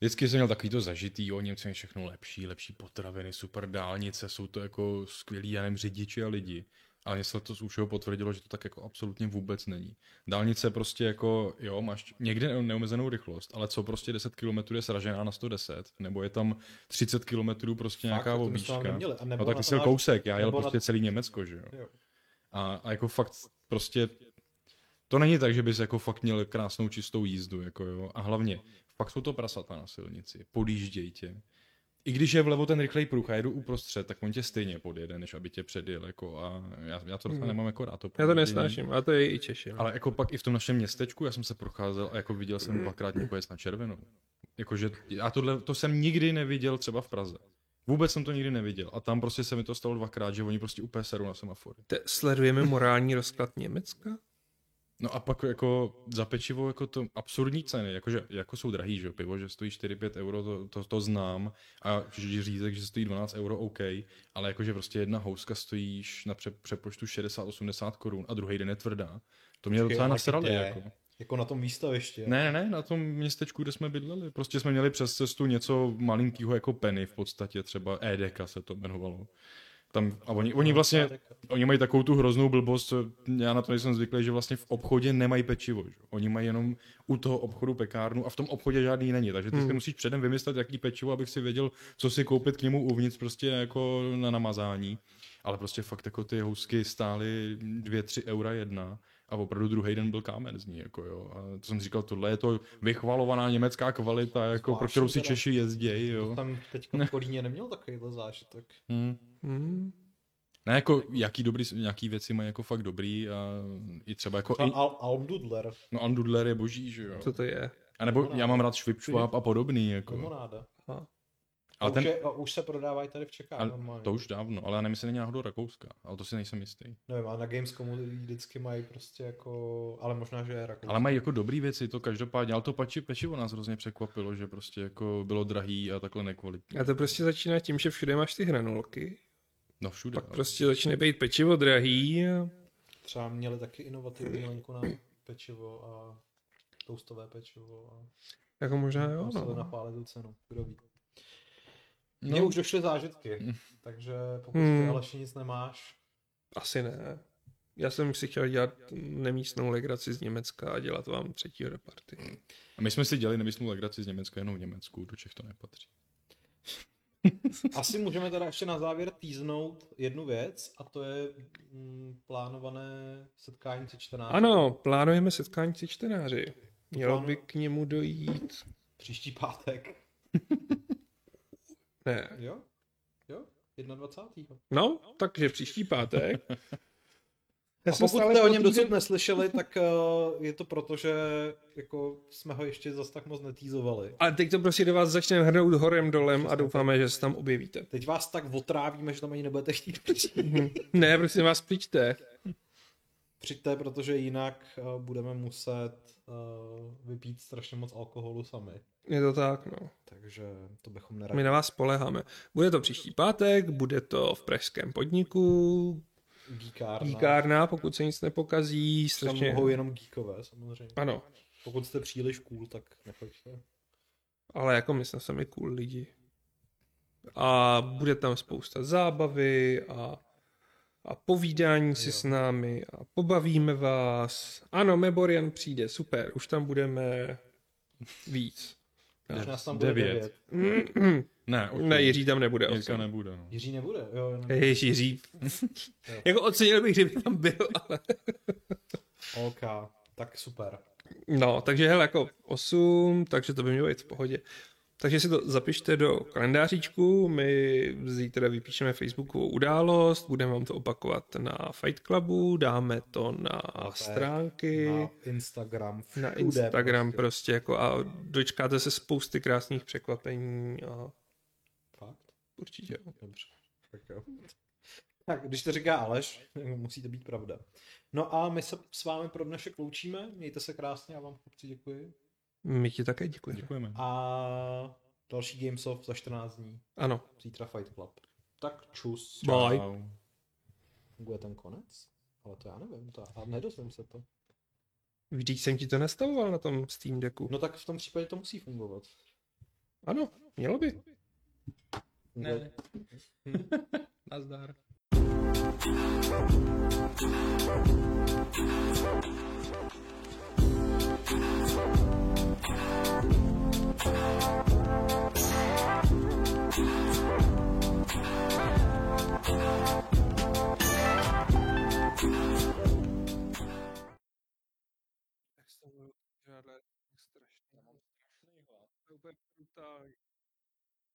Vždycky jsem měl takový to zažitý, o Němci mají všechno lepší, lepší potraviny, super dálnice, jsou to jako skvělí, já nevím, řidiči a lidi. Ale mě se to z všeho potvrdilo, že to tak jako absolutně vůbec není. Dálnice prostě jako, jo, máš někde ne- neomezenou rychlost, ale co prostě 10 km je sražená na 110, nebo je tam 30 km prostě nějaká jsme tam obíčka. neměli. A nebo No tak jsi kousek, já jel prostě celý Německo, že jo. Jo. A, a jako fakt prostě to není tak, že bys jako fakt měl krásnou čistou jízdu, jako jo. A hlavně, fakt jsou to prasata na silnici, podjížděj tě. I když je vlevo ten rychlej pruh a jedu uprostřed, tak on tě stejně podjede, než aby tě předjel, jako a já, já to Hmm. nemám jako rád. To Já to nesnáším, a to je i Češi. No. Ale jako pak i v tom našem městečku, já jsem se procházel a jako viděl jsem dvakrát někoho na červenou. Jakože já tohle, to jsem nikdy neviděl třeba v Praze. Vůbec jsem to nikdy neviděl. A tam prostě se mi to stalo dvakrát, že oni prostě úplně serou na semafory. Te, sledujeme morální rozklad Německa? No a pak jako za pečivo jako to absurdní ceny, jakože jako jsou drahý, že jo, pivo, že stojí 4-5 euro, to, to, to, znám a že řízek, že stojí 12 euro, OK, ale jakože prostě jedna houska stojí na pře, přepočtu 60-80 korun a druhý den je tvrdá. To mě docela ale nasrali, kde? jako. Jako na tom výstavišti. Ne, ne, ne, na tom městečku, kde jsme bydleli. Prostě jsme měli přes cestu něco malinkého jako Penny v podstatě, třeba EDK se to jmenovalo. Tam, a oni, oni vlastně, oni mají takovou tu hroznou blbost, já na to nejsem zvyklý, že vlastně v obchodě nemají pečivo. Že? Oni mají jenom u toho obchodu pekárnu a v tom obchodě žádný není. Takže ty hmm. si musíš předem vymyslet, jaký pečivo, abych si věděl, co si koupit k němu uvnitř prostě jako na namazání. Ale prostě fakt jako ty housky stály 2-3 eura jedna a opravdu druhý den byl kámen z ní, jako jo. A to jsem říkal, tohle je to vychvalovaná německá kvalita, jako pro kterou si teda. Češi jezdí, jo. Tam teď v Kolíně neměl takovýhle zážitek. Hmm. Hmm. Ne, jako jaký dobrý, nějaký věci mají jako fakt dobrý a i třeba jako, Třeba i, Al- Almdudler, no Andudler je boží, že jo. Co to je? A nebo Limonáda. já mám rád Schwipschwab a podobný, jako. limonáda. Aha. Ale A ten, už, je, už se prodávají tady v Čechách ale normálně. to už dávno, ale já nevím, jestli není náhodou Rakouska, ale to si nejsem jistý. Nevím, a na Gamescomu vždycky mají prostě jako, ale možná, že je Rakousko. Ale mají jako dobrý věci, to každopádně, ale to pači, pečivo nás hrozně překvapilo, že prostě jako bylo drahý a takhle nekvalitní. A to prostě začíná tím, že všude máš ty hranolky. No všude. Pak ale- prostě začne být pečivo drahý. a- Třeba měli taky inovativní linku na pečivo a toastové pečivo a Jako možná jo, museli no. napálit tu cenu, kdo ví. No. Mně už došly zážitky, takže pokud Hmm. ty Aleši nic nemáš, Asi ne. Já jsem si chtěl dělat nemístnou legraci z Německa a dělat vám třetího do party. A my jsme si dělali nemyslnou legraci z Německa jenom v Německu, do Čech to nepatří. (laughs) Asi můžeme teda ještě na závěr týznout jednu věc a to je mm, plánované setkání se čtenáři. Ano, plánujeme setkání se čtenáři. Mělo by k němu dojít... Příští pátek. Ne. Jo? Jo? 21. No, takže příští pátek. (laughs) Já A jsem pokud jste o něm dosud neslyšeli, (laughs) tak uh, je to proto, že jako jsme ho ještě zas tak moc netýzovali. A teď to prostě do vás začne hrnout horem dolem a doufáme, že se tam objevíte. Teď vás tak otrávíme, že tam ani nebudete chtít přijít. (laughs) Ne, prosím vás, přijďte. Přijďte, protože jinak uh, budeme muset uh, vypít strašně moc alkoholu sami. Je to tak, no. Takže to bychom My neradi. na vás spoleháme. Bude to příští pátek, bude to v pražském podniku, Geekárna. díkárna, pokud se nic nepokazí, Tam strašně... mohou jenom geekové, samozřejmě. Ano, Pokud jste příliš cool, tak nechoďte. ale jako my jsme sami cool lidi. A bude tam spousta zábavy a, a povídání si Jo. s námi a pobavíme vás. Ano, Meborian přijde, super, už tam budeme víc. Když nás tam bude Devět. devět. Ne, už Ne, Jiří tam nebude. Jirka ovšem. nebude. No. Jiří nebude, jo. Jenom... Ježiš, Jiří. (laughs) jako ocenil bych, kdyby tam byl, ale... OK, tak super. No, takže hele, jako 8, takže to by mělo být v pohodě. Takže si to zapište do kalendáříčku, my zítra vypíšeme Facebookovou událost, budeme vám to opakovat na Fight Clubu, dáme to na stránky, Na Instagram, všude na Instagram prostě. prostě jako a dočkáte se spousty krásných překvapení a Fakt? určitě. Dobře. Tak jo. Tak, když to říká Aleš, musí to být pravda. No a my se s vámi pro dnešek loučíme, mějte se krásně, já vám chlapci děkuji. My ti také děkujeme. Děkujeme. A další Gamesoft za 14 dní, Ano, zítra Fight Club. Tak čus. bye. Čau. Funguje ten konec? Ale to já nevím, to, a nedozvím se to. Vždyť jsem ti to nastavoval na tom Steam Decku. No tak v tom případě to musí fungovat. Ano, mělo by. Funguje... (laughs) Nazdar. Strašný. To je úplně brutální.